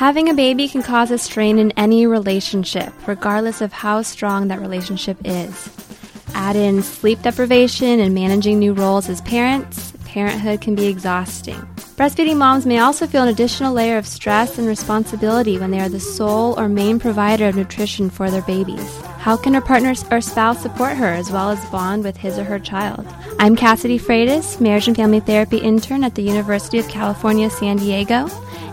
Having a baby can cause a strain in any relationship, regardless of how strong that relationship is. Add in sleep deprivation and managing new roles as parents, parenthood can be exhausting. Breastfeeding moms may also feel an additional layer of stress and responsibility when they are the sole or main provider of nutrition for their babies. How can her partner or spouse support her as well as bond with his or her child? I'm Cassidy Freitas, marriage and family therapy intern at the University of California, San Diego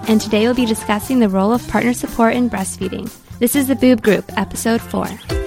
and today we'll be discussing the role of partner support in breastfeeding. This is the Boob Group, episode 4.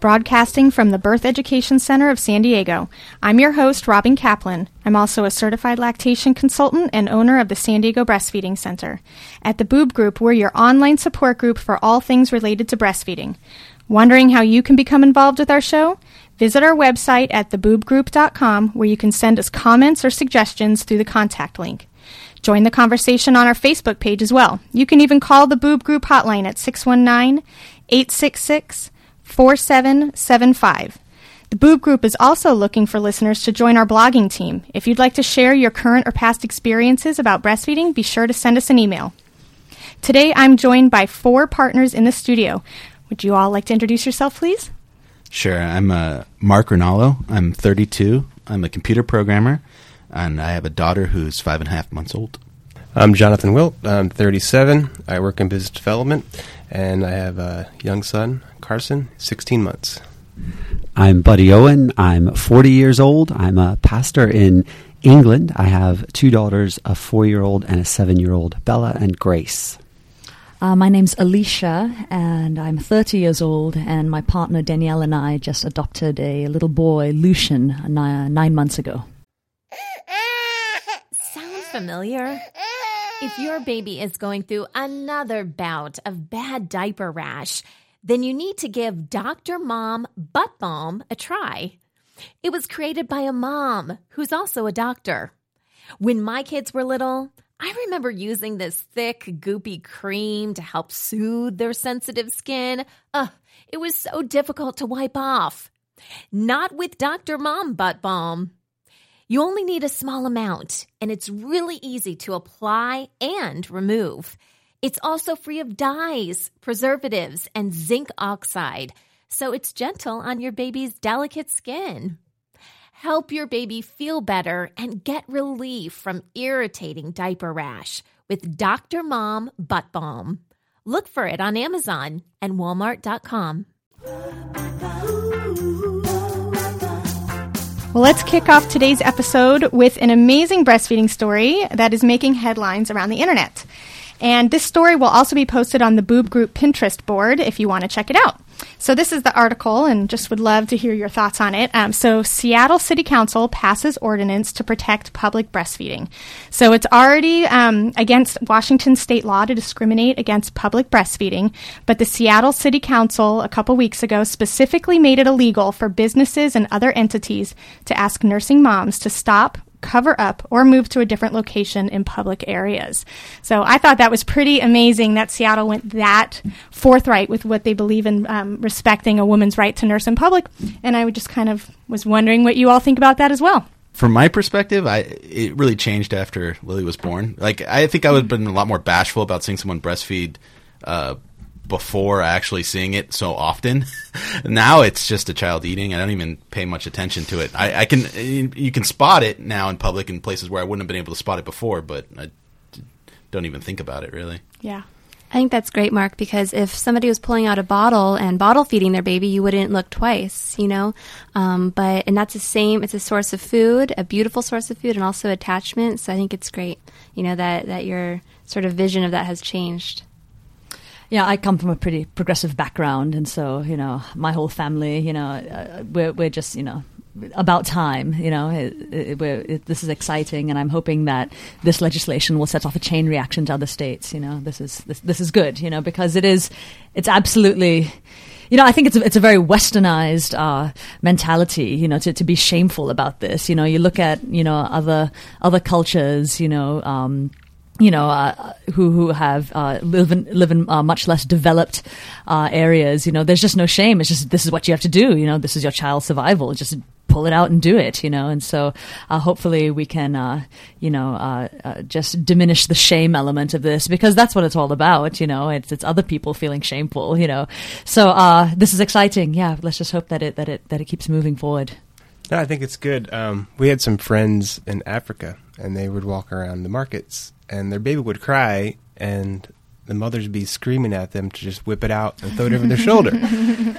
broadcasting from the Birth Education Center of San Diego. I'm your host, Robin Kaplan. I'm also a certified lactation consultant and owner of the San Diego Breastfeeding Center. At the Boob Group, we're your online support group for all things related to breastfeeding. Wondering how you can become involved with our show? Visit our website at theboobgroup.com where you can send us comments or suggestions through the contact link. Join the conversation on our Facebook page as well. You can even call the Boob Group hotline at 619 866 4775. The Boob Group is also looking for listeners to join our blogging team. If you'd like to share your current or past experiences about breastfeeding, be sure to send us an email. Today I'm joined by four partners in the studio. Would you all like to introduce yourself, please? Sure. I'm uh, Mark Rinaldo. I'm 32. I'm a computer programmer, and I have a daughter who's five and a half months old. I'm Jonathan Wilt. I'm 37. I work in business development, and I have a young son, Carson, 16 months. I'm Buddy Owen. I'm 40 years old. I'm a pastor in England. I have two daughters, a four year old and a seven year old, Bella and Grace. Uh, my name's Alicia, and I'm 30 years old, and my partner Danielle and I just adopted a little boy, Lucian, nine, nine months ago. Sound familiar? If your baby is going through another bout of bad diaper rash, then you need to give Dr. Mom Butt Balm a try. It was created by a mom who's also a doctor. When my kids were little, I remember using this thick, goopy cream to help soothe their sensitive skin. Ugh, it was so difficult to wipe off. Not with Dr. Mom Butt Balm. You only need a small amount, and it's really easy to apply and remove. It's also free of dyes, preservatives, and zinc oxide, so it's gentle on your baby's delicate skin. Help your baby feel better and get relief from irritating diaper rash with Dr. Mom Butt Balm. Look for it on Amazon and Walmart.com. Well, let's kick off today's episode with an amazing breastfeeding story that is making headlines around the internet. And this story will also be posted on the Boob Group Pinterest board if you want to check it out. So, this is the article, and just would love to hear your thoughts on it. Um, so, Seattle City Council passes ordinance to protect public breastfeeding. So, it's already um, against Washington state law to discriminate against public breastfeeding, but the Seattle City Council a couple weeks ago specifically made it illegal for businesses and other entities to ask nursing moms to stop cover up, or move to a different location in public areas. So I thought that was pretty amazing that Seattle went that forthright with what they believe in um, respecting a woman's right to nurse in public. And I just kind of was wondering what you all think about that as well. From my perspective, I it really changed after Lily was born. Like I think I would have been a lot more bashful about seeing someone breastfeed uh, before actually seeing it so often. now it's just a child eating. I don't even pay much attention to it. I, I, can you can spot it now in public in places where I wouldn't have been able to spot it before, but I don't even think about it really. Yeah. I think that's great, Mark, because if somebody was pulling out a bottle and bottle feeding their baby, you wouldn't look twice, you know? Um, but, and that's the same, it's a source of food, a beautiful source of food, and also attachment. So I think it's great, you know, that, that your sort of vision of that has changed. Yeah, I come from a pretty progressive background, and so you know, my whole family, you know, uh, we're we're just you know about time. You know, it, it, it, this is exciting, and I'm hoping that this legislation will set off a chain reaction to other states. You know, this is this, this is good. You know, because it is, it's absolutely. You know, I think it's a, it's a very westernized uh, mentality. You know, to, to be shameful about this. You know, you look at you know other other cultures. You know. Um, you know, uh, who who have uh, live in live in uh, much less developed uh, areas. You know, there's just no shame. It's just this is what you have to do. You know, this is your child's survival. Just pull it out and do it, you know. And so, uh, hopefully, we can, uh, you know, just diminish the shame element of this because that's what it's all about, you know. It's it's other people feeling shameful, you know. So this is exciting. Yeah, let's just hope that it that it that it keeps moving forward. No, I think it's good. Um, we had some friends in Africa, and they would walk around the markets, and their baby would cry, and the mothers would be screaming at them to just whip it out and throw it over their shoulder,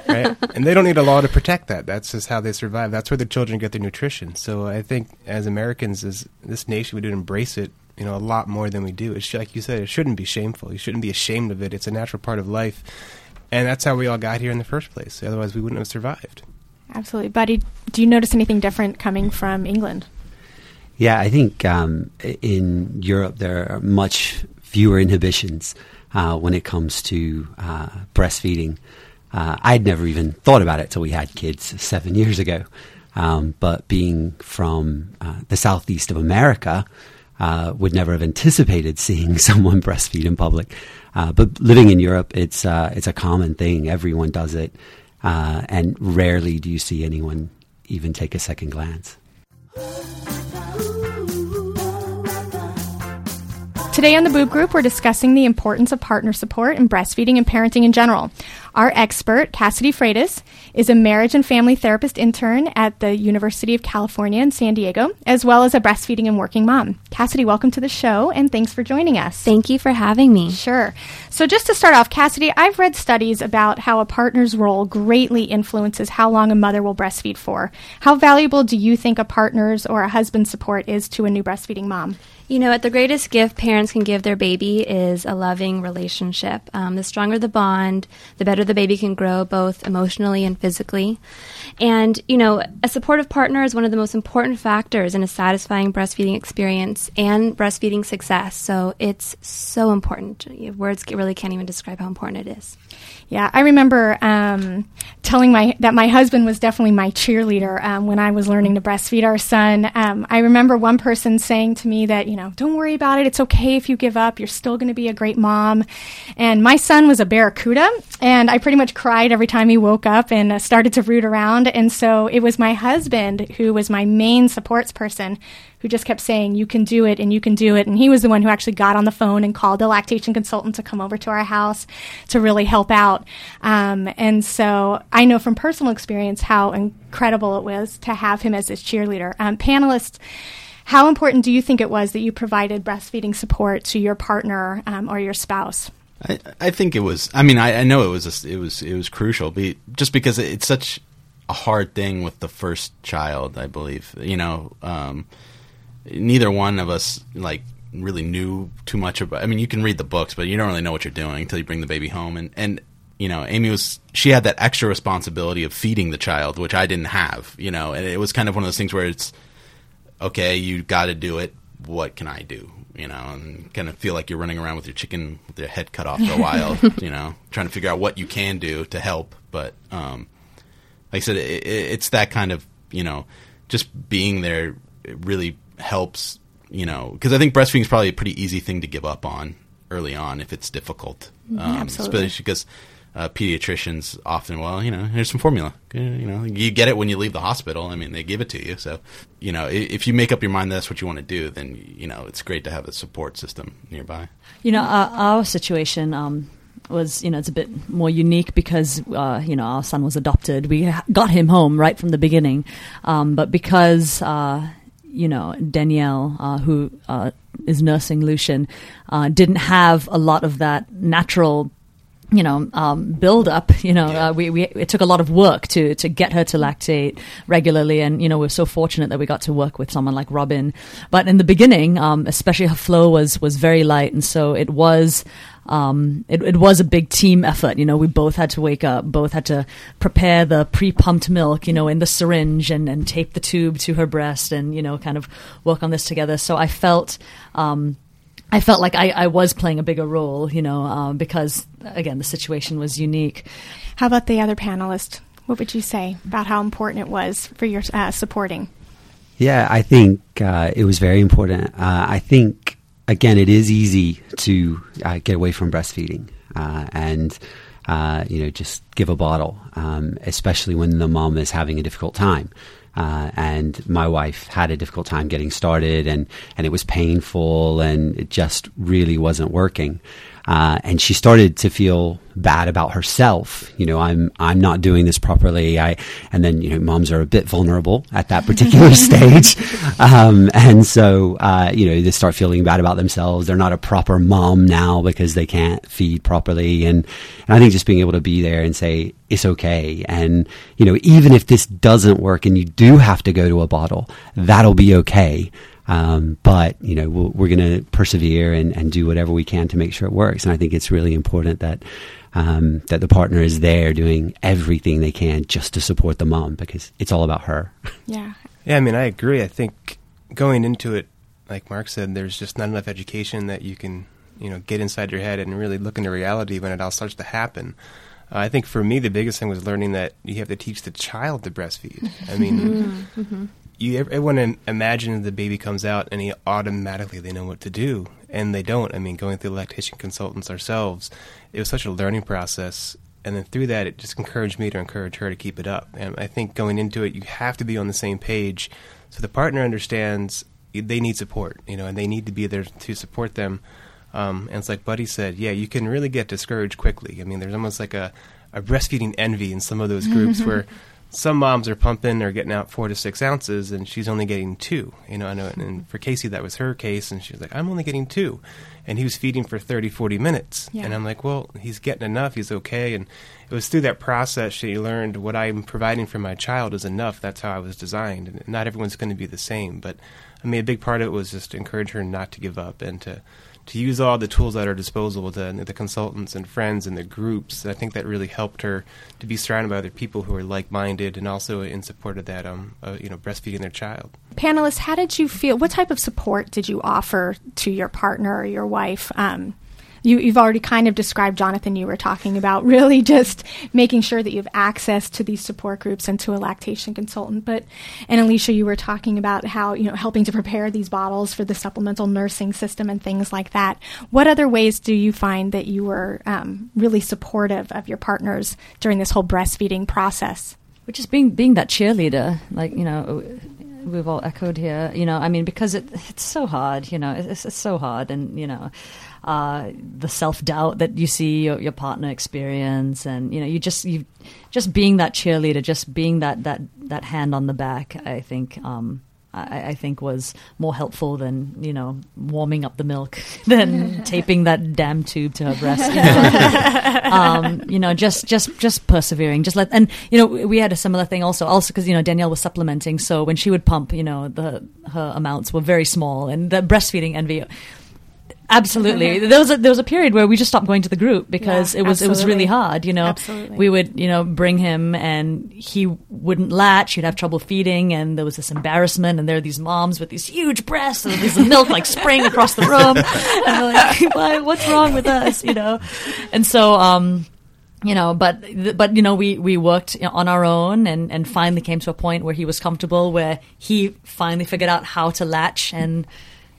right? And they don't need a law to protect that. That's just how they survive. That's where the children get their nutrition. So I think as Americans, as this nation, we do embrace it, you know, a lot more than we do. It's like you said, it shouldn't be shameful. You shouldn't be ashamed of it. It's a natural part of life, and that's how we all got here in the first place. Otherwise, we wouldn't have survived. Absolutely, Buddy. Do you notice anything different coming from England? Yeah, I think um, in Europe there are much fewer inhibitions uh, when it comes to uh, breastfeeding. Uh, I'd never even thought about it till we had kids seven years ago. Um, but being from uh, the southeast of America, uh, would never have anticipated seeing someone breastfeed in public. Uh, but living in Europe, it's it's a common thing. Everyone does it, and rarely do you see anyone even take a second glance. Today on the Boob Group, we're discussing the importance of partner support in breastfeeding and parenting in general. Our expert, Cassidy Freitas, is a marriage and family therapist intern at the University of California in San Diego, as well as a breastfeeding and working mom. Cassidy, welcome to the show and thanks for joining us. Thank you for having me. Sure. So, just to start off, Cassidy, I've read studies about how a partner's role greatly influences how long a mother will breastfeed for. How valuable do you think a partner's or a husband's support is to a new breastfeeding mom? You know what? The greatest gift parents can give their baby is a loving relationship. Um, the stronger the bond, the better the baby can grow, both emotionally and physically. And, you know, a supportive partner is one of the most important factors in a satisfying breastfeeding experience and breastfeeding success. So it's so important. Words really can't even describe how important it is. Yeah, I remember um, telling my that my husband was definitely my cheerleader um, when I was learning to breastfeed our son. Um, I remember one person saying to me that you know, don't worry about it. It's okay if you give up. You're still going to be a great mom. And my son was a barracuda, and I pretty much cried every time he woke up and uh, started to root around. And so it was my husband who was my main supports person who just kept saying, You can do it and you can do it. And he was the one who actually got on the phone and called a lactation consultant to come over to our house to really help out. Um, and so I know from personal experience how incredible it was to have him as his cheerleader. Um, panelists, how important do you think it was that you provided breastfeeding support to your partner um, or your spouse? I, I think it was. I mean, I, I know it was. A, it was. It was crucial, be, just because it's such a hard thing with the first child. I believe. You know, um, neither one of us like really knew too much about. I mean, you can read the books, but you don't really know what you're doing until you bring the baby home. And and you know, Amy was she had that extra responsibility of feeding the child, which I didn't have. You know, and it was kind of one of those things where it's okay, you got to do it. What can I do? You know, and kind of feel like you're running around with your chicken with your head cut off for a while. you know, trying to figure out what you can do to help. But um, like I said, it, it's that kind of you know, just being there really helps. You know, because I think breastfeeding is probably a pretty easy thing to give up on early on if it's difficult. Um, Absolutely. Especially because uh, pediatricians often, well, you know, here's some formula. Uh, You know, you get it when you leave the hospital. I mean, they give it to you. So, you know, if you make up your mind that's what you want to do, then you know it's great to have a support system nearby. You know, our, our situation um, was, you know, it's a bit more unique because, uh, you know, our son was adopted. We got him home right from the beginning. Um, but because, uh, you know, Danielle, uh, who uh, is nursing Lucian, uh, didn't have a lot of that natural you know, um, build up. You know, uh, we, we it took a lot of work to to get her to lactate regularly, and you know, we're so fortunate that we got to work with someone like Robin. But in the beginning, um, especially her flow was was very light, and so it was. Um, it, it was a big team effort. You know, we both had to wake up, both had to prepare the pre-pumped milk, you know, in the syringe and, and tape the tube to her breast and, you know, kind of work on this together. So I felt, um, I felt like I, I was playing a bigger role, you know, um, because again, the situation was unique. How about the other panelist? What would you say about how important it was for your uh, supporting? Yeah, I think uh, it was very important. Uh, I think again, it is easy to uh, get away from breastfeeding uh, and uh, you know just give a bottle, um, especially when the mom is having a difficult time. Uh, and my wife had a difficult time getting started, and and it was painful, and it just really wasn't working. Uh, and she started to feel bad about herself. You know, I'm I'm not doing this properly. I and then you know, moms are a bit vulnerable at that particular stage, um, and so uh, you know they start feeling bad about themselves. They're not a proper mom now because they can't feed properly, and and I think just being able to be there and say it's okay, and you know, even if this doesn't work and you do have to go to a bottle, that'll be okay. Um, but you know we'll, we're going to persevere and, and do whatever we can to make sure it works. And I think it's really important that um, that the partner is there doing everything they can just to support the mom because it's all about her. Yeah. Yeah, I mean, I agree. I think going into it, like Mark said, there's just not enough education that you can, you know, get inside your head and really look into reality when it all starts to happen. Uh, I think for me, the biggest thing was learning that you have to teach the child to breastfeed. I mean, you ev- everyone im- imagines the baby comes out and he automatically they know what to do, and they don't. I mean, going through lactation consultants ourselves, it was such a learning process. And then through that, it just encouraged me to encourage her to keep it up. And I think going into it, you have to be on the same page, so the partner understands they need support, you know, and they need to be there to support them. Um, and it's like Buddy said, yeah, you can really get discouraged quickly. I mean, there's almost like a, a breastfeeding envy in some of those groups where some moms are pumping or getting out four to six ounces, and she's only getting two. You know, I know, and for Casey, that was her case, and she was like, I'm only getting two. And he was feeding for 30, 40 minutes. Yeah. And I'm like, well, he's getting enough. He's okay. And it was through that process she learned what I'm providing for my child is enough. That's how I was designed. And not everyone's going to be the same. But I mean, a big part of it was just to encourage her not to give up and to to use all the tools at her disposal, the, the consultants and friends and the groups. I think that really helped her to be surrounded by other people who are like-minded and also in support of that, um, uh, you know, breastfeeding their child. Panelists, how did you feel? What type of support did you offer to your partner or your wife? Um, you, you've already kind of described, Jonathan, you were talking about really just making sure that you have access to these support groups and to a lactation consultant. But, and Alicia, you were talking about how, you know, helping to prepare these bottles for the supplemental nursing system and things like that. What other ways do you find that you were um, really supportive of your partners during this whole breastfeeding process? Which is being being that cheerleader, like you know, we've all echoed here. You know, I mean, because it it's so hard. You know, it's, it's so hard, and you know, uh, the self doubt that you see your, your partner experience, and you know, you just you just being that cheerleader, just being that that that hand on the back. I think. Um, I, I think was more helpful than you know warming up the milk than taping that damn tube to her breast. You know? um, you know, just just just persevering, just let. And you know, we had a similar thing also, also because you know Danielle was supplementing, so when she would pump, you know, the her amounts were very small, and the breastfeeding envy. Absolutely. there was a, there was a period where we just stopped going to the group because Yeah, it was it was really hard. You know, Absolutely. we would you know bring him and he wouldn't latch. He'd have trouble feeding, and there was this embarrassment. And there are these moms with these huge breasts and there's milk like spraying across the room. And we're like, Why, what's wrong with us? You know, and so um, you know, but but you know, we we worked on our own and and finally came to a point where he was comfortable, where he finally figured out how to latch and.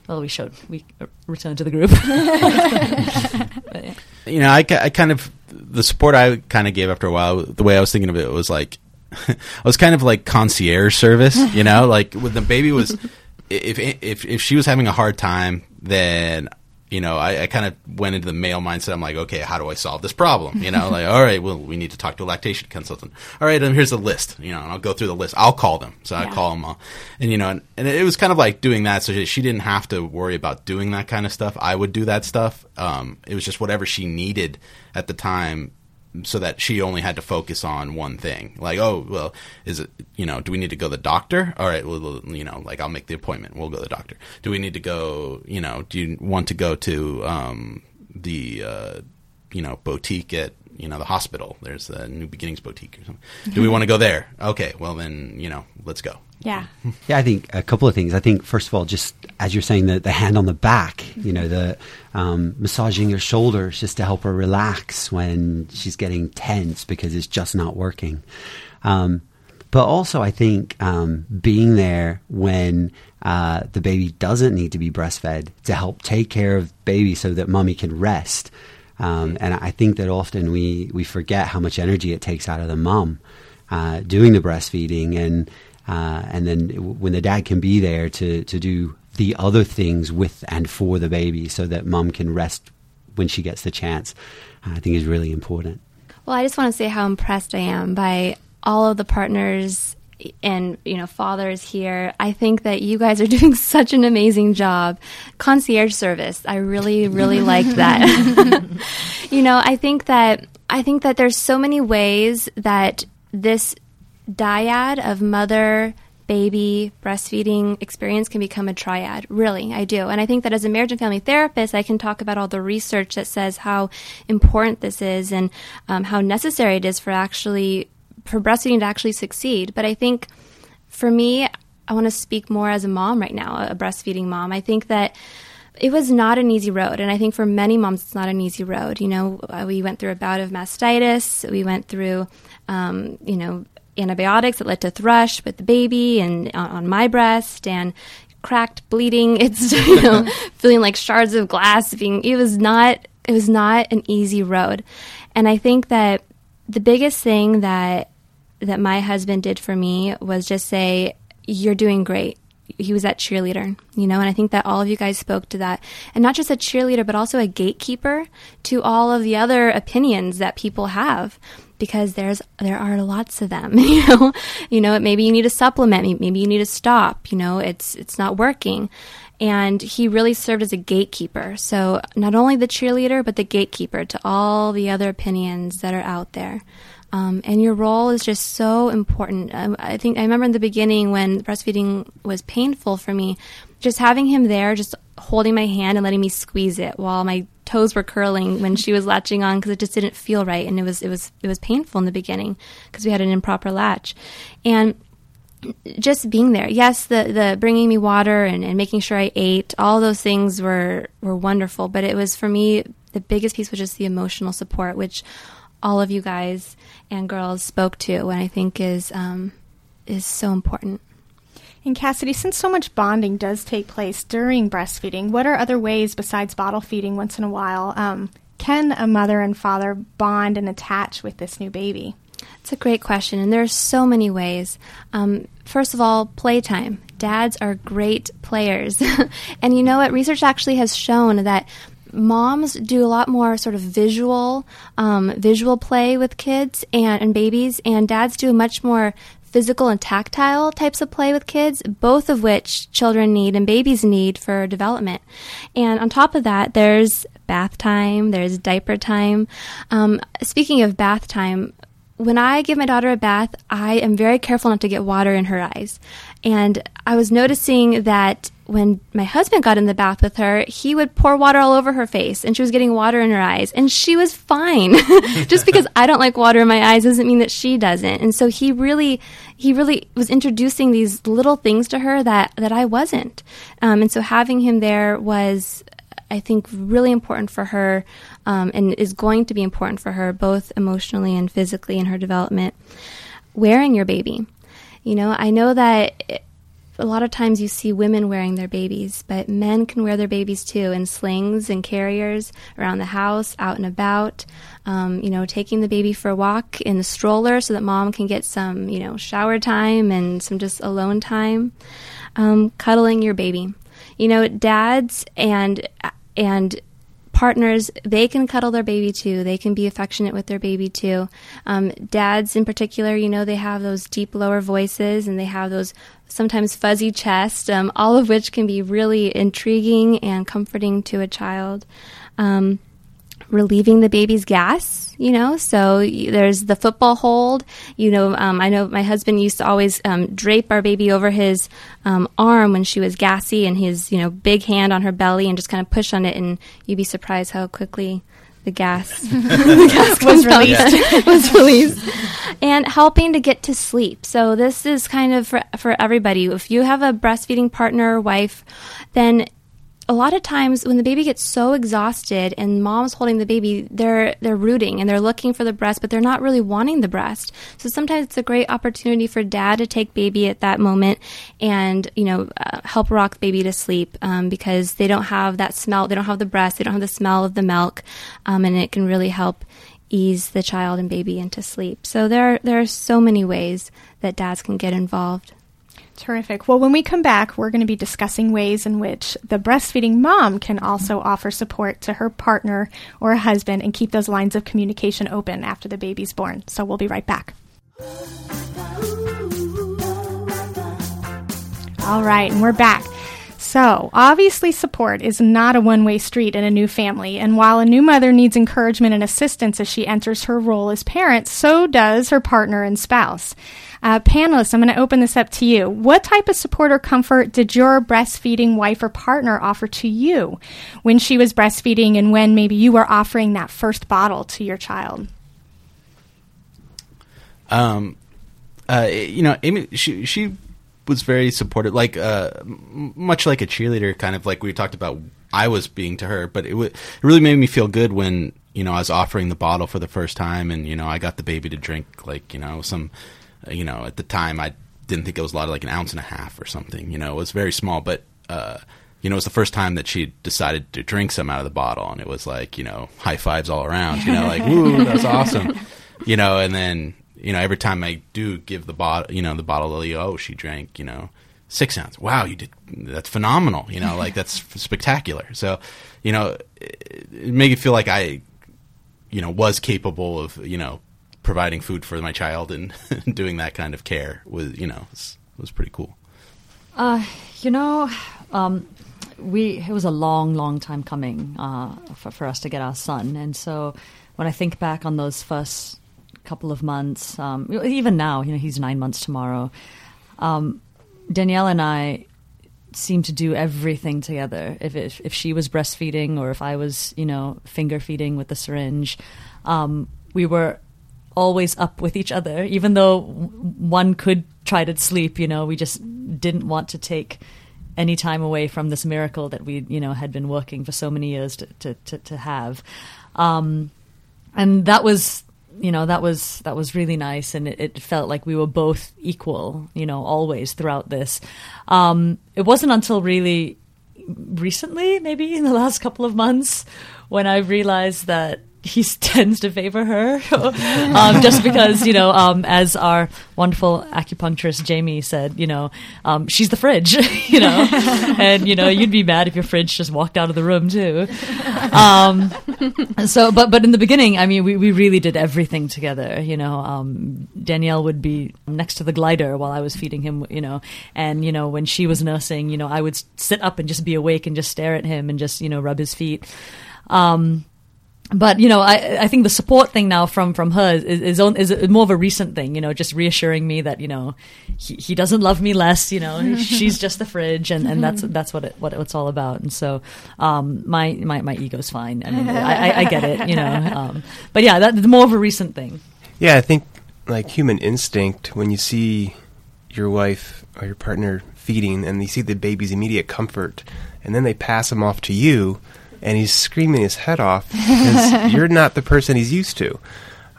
Well, we showed we returned to the group. but, yeah. You know, I, I kind of the support I kind of gave after a while. The way I was thinking of it was like I was kind of like concierge service. You know, like when the baby was if if if she was having a hard time, then you know, I, I kind of went into the male mindset. I'm like, okay, how do I solve this problem? You know, like, all right, well, we need to talk to a lactation consultant. All right, and here's a list. You know, and I'll go through the list. I'll call them. So yeah. I call them all, and you know, and, and, it was kind of like doing that. So she didn't have to worry about doing that kind of stuff. I would do that stuff. Um, it was just whatever she needed at the time so that she only had to focus on one thing. Like, oh, well, is it, you know, do we need to go to the doctor? All right, well, you know, like I'll make the appointment. We'll go to the doctor. Do we need to go, you know, do you want to go to um, the, uh, you know, boutique at, you know, the hospital? There's a New Beginnings boutique or something. Do we want to go there? Okay, well, then, you know, let's go. Yeah. Yeah, I think a couple of things. I think first of all, just as you're saying, the the hand on the back, you know, the um, massaging your shoulders just to help her relax when she's getting tense because it's just not working. Um, but also, I think um, being there when uh, the baby doesn't need to be breastfed to help take care of baby so that mommy can rest. Um, and I think that often we, we forget how much energy it takes out of the mom uh, doing the breastfeeding and uh, and then when the dad can be there to, to do the other things with and for the baby so that mom can rest when she gets the chance, I think is really important. Well, I just want to say how impressed I am by all of the partners and you know fathers here i think that you guys are doing such an amazing job concierge service i really really like that you know i think that i think that there's so many ways that this dyad of mother baby breastfeeding experience can become a triad. Really, I do. And I think that as a marriage and family therapist, I can talk about all the research that says how important this is and um, how necessary it is for actually for breastfeeding to actually succeed. But I think for me, I want to speak more as a mom right now, a breastfeeding mom. I think that it was not an easy road. And I think for many moms, it's not an easy road. You know, uh, we went through a bout of mastitis. We went through, um, you know, antibiotics that led to thrush with the baby and on, on my breast and cracked bleeding it's you know feeling like shards of glass being it was not it was not an easy road and i think that the biggest thing that that my husband did for me was just say you're doing great. He was that cheerleader, you know, and I think that all of you guys spoke to that. And not just a cheerleader, but also a gatekeeper to all of the other opinions that people have because there's there are lots of them you know? You know maybe you need a supplement maybe you need to stop you know? It's it's not working. And he really served as a gatekeeper. So not only the cheerleader but the gatekeeper to all the other opinions that are out there um, and your role is just so important. Um, I think I remember in the beginning when breastfeeding was painful for me, just having him there, just holding my hand and letting me squeeze it while my toes were curling when she was latching on because it just didn't feel right and it was it was it was painful in the beginning because we had an improper latch and just being there yes the the bringing me water and, and making sure i ate all those things were were wonderful but it was for me the biggest piece was just the emotional support which all of you guys and girls spoke to and i think is um, is so important and Cassidy, since so much bonding does take place during breastfeeding, what are other ways besides bottle feeding once in a while? Um, can a mother and father bond and attach with this new baby? It's a great question, and there are so many ways. Um, first of all, playtime. Dads are great players. and you know what? Research actually has shown that moms do a lot more sort of visual um, visual play with kids and, and babies and dads do much more physical and tactile types of play with kids, both of which children need and babies need for development. And on top of that, there's bath time, there's diaper time. Um, speaking of bath time, when I give my daughter a bath, I am very careful not to get water in her eyes. And I was noticing that when my husband got in the bath with her, he would pour water all over her face and she was getting water in her eyes and she was fine. Just because I don't like water in my eyes doesn't mean that she doesn't. And so he really, he really was introducing these little things to her that, that I wasn't. Um, and so having him there was I think really important for her um, and is going to be important for her both emotionally and physically in her development. Wearing your baby. You know, I know that a lot of times you see women wearing their babies, but men can wear their babies too in slings and carriers around the house, out and about. Um, you know, taking the baby for a walk in the stroller so that mom can get some, you know, shower time and some just alone time. Um, cuddling your baby. You know, dads and and partners, they can cuddle their baby too. They can be affectionate with their baby too. Um, dads, in particular, you know, they have those deep lower voices and they have those sometimes fuzzy chests, um, all of which can be really intriguing and comforting to a child. Um, relieving the baby's gas, you know. So there's the football hold. You know, um, I know my husband used to always um, drape our baby over his um, arm when she was gassy and his, you know, big hand on her belly and just kind of push on it, and you'd be surprised how quickly the gas, the gas was released. was released, and helping to get to sleep. So this is kind of for for everybody. If you have a breastfeeding partner or wife, then a lot of times when the baby gets so exhausted and mom's holding the baby, they're they're rooting and they're looking for the breast, but they're not really wanting the breast. So sometimes it's a great opportunity for dad to take baby at that moment and you know uh, help rock baby to sleep um, because they don't have that smell, they don't have the breast, they don't have the smell of the milk, um, and it can really help ease the child and baby into sleep. So there there are so many ways that dads can get involved. Terrific. Well, when we come back, we're going to be discussing ways in which the breastfeeding mom can also offer support to her partner or husband and keep those lines of communication open after the baby's born. So we'll be right back. All right, and we're back. So, obviously, support is not a one way street in a new family, and while a new mother needs encouragement and assistance as she enters her role as parent, so does her partner and spouse. Uh, panelists, I'm going to open this up to you. What type of support or comfort did your breastfeeding wife or partner offer to you when she was breastfeeding and when maybe you were offering that first bottle to your child? Um, uh, you know, Amy, she she was very supportive, like uh, much like a cheerleader, kind of like we talked about. I was being to her, but it, w- it really made me feel good when you know I was offering the bottle for the first time, and you know I got the baby to drink like you know some you know, at the time I didn't think it was a lot, of like an ounce and a half or something. You know, it was very small, but uh, you know, it was the first time that she decided to drink some out of the bottle, and it was like, you know, high fives all around. You know, like, woo, that's awesome. You know, and then you know, every time I do give the bottle, you know, the bottle Leo, oh, she drank, you know, six ounce. Wow, you did that's phenomenal. You know, like that's spectacular. So, you know, it, it made it feel like I, you know, was capable of you know providing food for my child and doing that kind of care was you know was, was pretty cool. Uh, you know, um, we it was a long, long time coming uh, for, for us to get our son, and so when I think back on those first couple of months, um, even now, you know, he's nine months tomorrow. Um, Danielle and I seem to do everything together. If, if, if she was breastfeeding or if I was, you know, finger feeding with the syringe, um, we were always up with each other, even though one could try to sleep. You know, we just didn't want to take any time away from this miracle that we, you know, had been working for so many years to to to, to have. Um, and that was you know that was that was really nice and it, it, felt like we were both equal you know always throughout this um, it wasn't until really recently maybe in the last couple of months when i realized that he tends to favor her, um, just because you know, um, as our wonderful acupuncturist Jamie said, you know, um, she's the fridge, you know, and you know, you'd be mad if your fridge just walked out of the room too. Um, so, but but in the beginning, I mean, we, we really did everything together. You know, um, Danielle would be next to the glider while I was feeding him, you know, and you know, when she was nursing, you know, I would sit up and just be awake and just stare at him and just you know rub his feet. Um, but you know, I I think the support thing now from from her is is, on, is more of a recent thing. You know, just reassuring me that you know he, he doesn't love me less. You know, she's just the fridge, and, and that's that's what it what it's all about. And so, um, my my my ego's fine. I mean, I, I, I get it. You know, um, but yeah, that's more of a recent thing. Yeah, I think like human instinct when you see your wife or your partner feeding and you see the baby's immediate comfort, and then they pass them off to you and he's screaming his head off because you're not the person he's used to.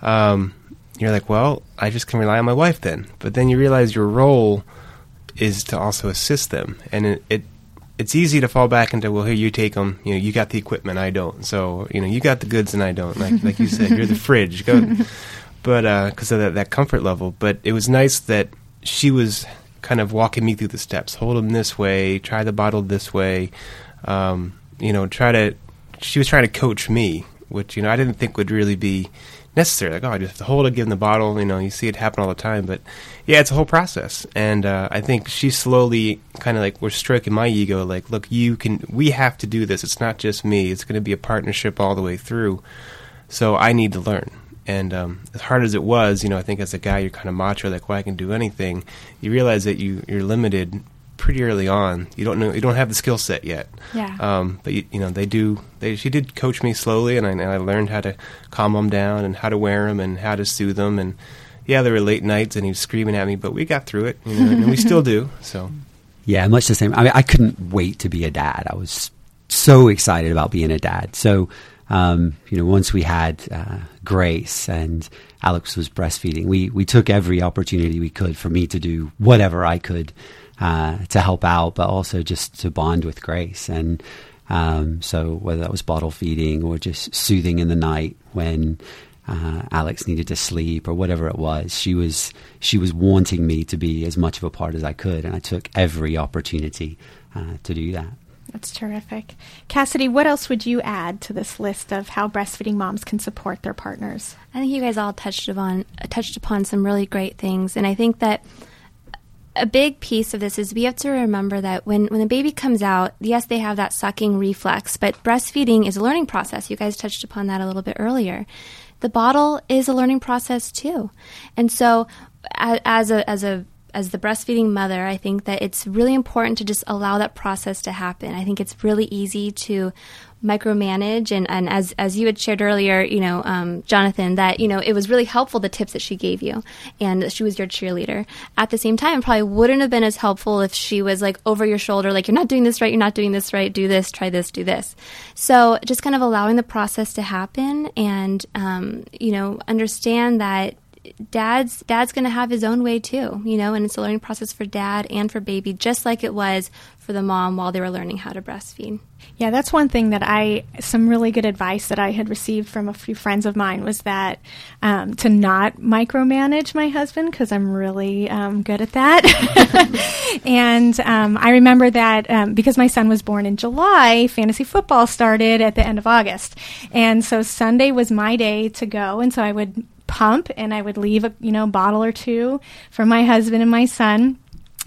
Um, you're like, well, I just can rely on my wife then. But then you realize your role is to also assist them, and it, it it's easy to fall back into well here you take them you know you got the equipment I don't. So you know you got the goods and I don't. Like like you said you're the fridge. Go but because uh, of that, that comfort level. But it was nice that she was kind of walking me through the steps. Hold them this way try the bottle this way. Um, you know try to she was trying to coach me which you know I didn't think would really be necessary. Like, oh, I just have to hold it, give them the bottle. You know, you see it happen all the time. But yeah, it's a whole process. And uh, I think she slowly kind of like we're stroking my ego. Like, look, you can. We have to do this. It's not just me. It's going to be a partnership all the way through. So I need to learn. And um, as hard as it was, you know, I think as a guy, you're kind of macho, like, well, I can do anything. You realize that you you're limited pretty early on. You don't know you don't have the skill set yet. Yeah. Um, but you, you, know they do. They she did coach me slowly, and I, and I learned how to calm them down and how to wear them and how to soothe them. And yeah, there were late nights, and he was screaming at me, but we got through it, you know, and we still do. So. Yeah, much the same. I mean, I couldn't wait to be a dad. I was so excited about being a dad. So, um, you know, once we had uh, Grace and Alex was breastfeeding, we we took every opportunity we could for me to do whatever I could uh, to help out, but also just to bond with Grace. And um, so, whether that was bottle feeding or just soothing in the night when uh, Alex needed to sleep or whatever it was, she was she was wanting me to be as much of a part as I could, and I took every opportunity uh, to do that. That's terrific. Cassidy, what else would you add to this list of how breastfeeding moms can support their partners? I think you guys all touched upon touched upon some really great things, and I think that a big piece of this is we have to remember that when, when the baby comes out, yes, they have that sucking reflex, but breastfeeding is a learning process. You guys touched upon that a little bit earlier. The bottle is a learning process too. And so as a, as a, as the breastfeeding mother, I think that it's really important to just allow that process to happen. I think it's really easy to micromanage and, and as as you had shared earlier you know um, jonathan that you know it was really helpful the tips that she gave you and that she was your cheerleader at the same time probably wouldn't have been as helpful if she was like over your shoulder like you're not doing this right you're not doing this right do this try this do this so just kind of allowing the process to happen and um, you know understand that dad's dad's going to have his own way too you know and it's a learning process for dad and for baby just like it was for the mom while they were learning how to breastfeed yeah, that's one thing that I, some really good advice that I had received from a few friends of mine was that um, to not micromanage my husband because I'm really um, good at that. and um, I remember that um, because my son was born in July, fantasy football started at the end of August. And so Sunday was my day to go. And so I would pump and I would leave a you know bottle or two for my husband and my son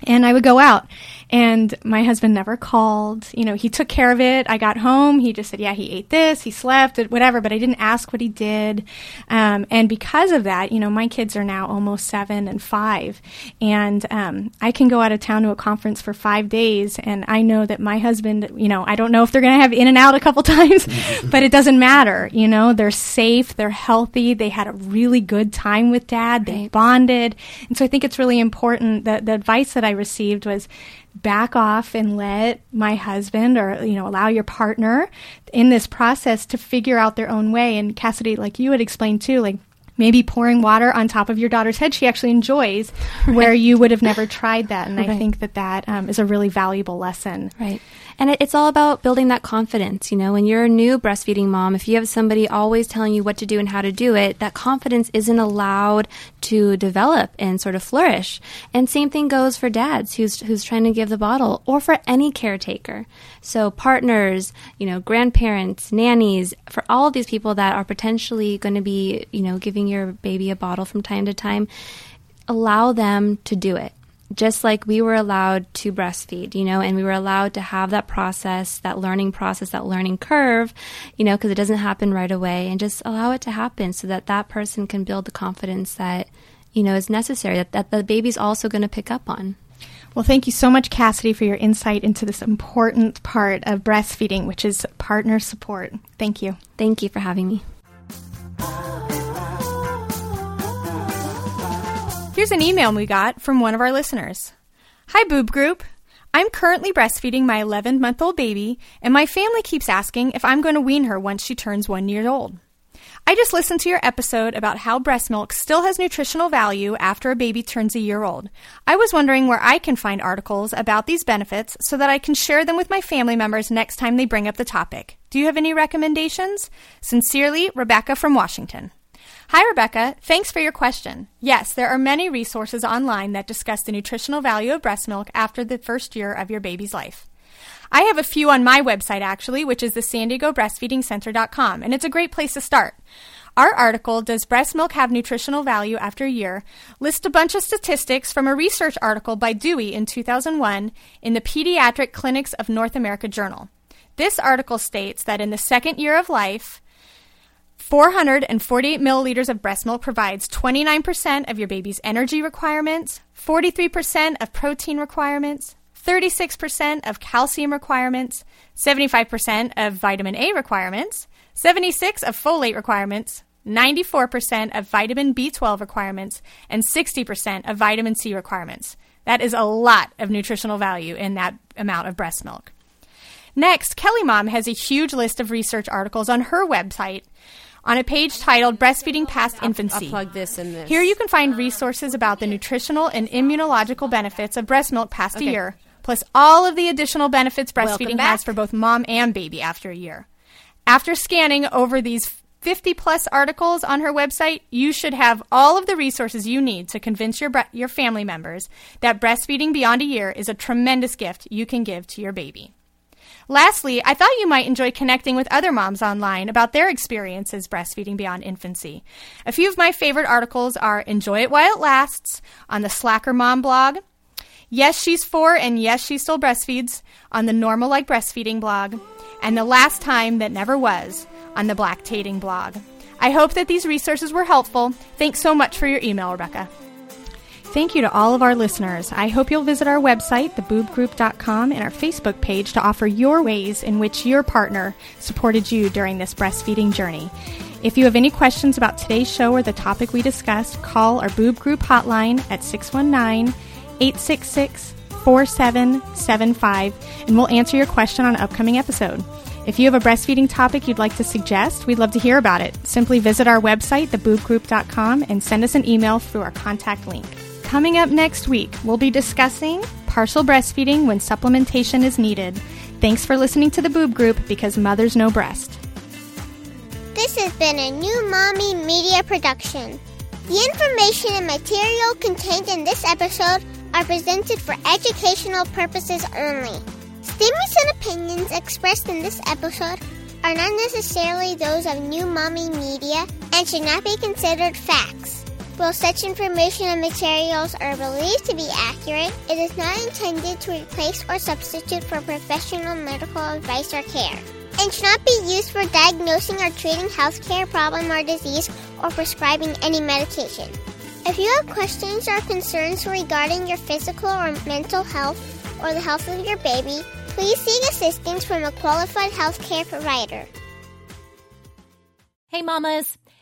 and I would go out. And my husband never called. You know, he took care of it. I got home. He just said, yeah, he ate this, he slept, whatever, but I didn't ask what he did. Um, and because of that, you know, my kids are now almost seven and five. And um, I can go out of town to a conference for five days. And I know that my husband, you know, I don't know if they're going to have in and out a couple times, but it doesn't matter. You know, they're safe, they're healthy, they had a really good time with dad, they bonded. And so I think it's really important that the advice that I received was, back off and let my husband or you know allow your partner in this process to figure out their own way and Cassidy like you had explained too like maybe pouring water on top of your daughter's head she actually enjoys right. where you would have never tried that and right. i think that that um, is a really valuable lesson right and it, it's all about building that confidence. You know, when you're a new breastfeeding mom, if you have somebody always telling you what to do and how to do it, that confidence isn't allowed to develop and sort of flourish. And same thing goes for dads who's who's trying to give the bottle, or for any caretaker. So partners, you know, grandparents, nannies, for all of these people that are potentially going to be, you know, giving your baby a bottle from time to time, allow them to do it just like we were allowed to breastfeed, you know, and we were allowed to have that process, that learning process, that learning curve, you know, because it doesn't happen right away, and just allow it to happen so that that person can build the confidence that, you know, is necessary, that, that the baby's also going to pick up on. Well, thank you so much, Cassidy, for your insight into this important part of breastfeeding, which is partner support. Thank you. Thank you for having me. Here's an email we got from one of our listeners. Hi, Boob Group. I'm currently breastfeeding my 11 month old baby, and my family keeps asking if I'm going to wean her once she turns one year old. I just listened to your episode about how breast milk still has nutritional value after a baby turns a year old. I was wondering where I can find articles about these benefits so that I can share them with my family members next time they bring up the topic. Do you have any recommendations? Sincerely, Rebecca from Washington. Hi, Rebecca. Thanks for your question. Yes, there are many resources online that discuss the nutritional value of breast milk after the first year of your baby's life. I have a few on my website actually, which is the San Diego Breastfeeding Center.com, and it's a great place to start. Our article, Does Breast Milk Have Nutritional Value After a Year, lists a bunch of statistics from a research article by Dewey in 2001 in the Pediatric Clinics of North America Journal. This article states that in the second year of life, 448 milliliters of breast milk provides 29% of your baby's energy requirements, 43% of protein requirements, 36% of calcium requirements, 75% of vitamin A requirements, 76 of folate requirements, 94% of vitamin B12 requirements, and 60% of vitamin C requirements. That is a lot of nutritional value in that amount of breast milk. Next, Kelly Mom has a huge list of research articles on her website on a page titled Breastfeeding Past Infancy. I'll plug this in this. Here you can find resources about the nutritional and immunological benefits of breast milk past Okay. a year, plus all of the additional benefits breastfeeding has for both mom and baby after a year. After scanning over these 50 plus articles on her website, you should have all of the resources you need to convince your bre- your family members that breastfeeding beyond a year is a tremendous gift you can give to your baby. Lastly, I thought you might enjoy connecting with other moms online about their experiences breastfeeding beyond infancy. A few of my favorite articles are Enjoy It While It Lasts on the Slacker Mom blog, Yes, She's Four and Yes, She Still Breastfeeds on the Normal Like Breastfeeding blog, and The Last Time That Never Was on the Blacktating blog. I hope that these resources were helpful. Thanks so much for your email, Rebecca. Thank you to all of our listeners. I hope you'll visit our website, theboobgroup.com, and our Facebook page to offer your ways in which your partner supported you during this breastfeeding journey. If you have any questions about today's show or the topic we discussed, call our Boob Group hotline at 619 866 4775 and we'll answer your question on an upcoming episode. If you have a breastfeeding topic you'd like to suggest, we'd love to hear about it. Simply visit our website, theboobgroup.com, and send us an email through our contact link. Coming up next week, we'll be discussing partial breastfeeding when supplementation is needed. Thanks for listening to the Boob Group because mothers know breast. This has been a new Mommy Media production. The information and material contained in this episode are presented for educational purposes only. Statements and opinions expressed in this episode are not necessarily those of New Mommy Media and should not be considered facts. While such information and materials are believed to be accurate, it is not intended to replace or substitute for professional medical advice or care and should not be used for diagnosing or treating healthcare problem or disease or prescribing any medication. If you have questions or concerns regarding your physical or mental health or the health of your baby, please seek assistance from a qualified healthcare provider. Hey, mamas.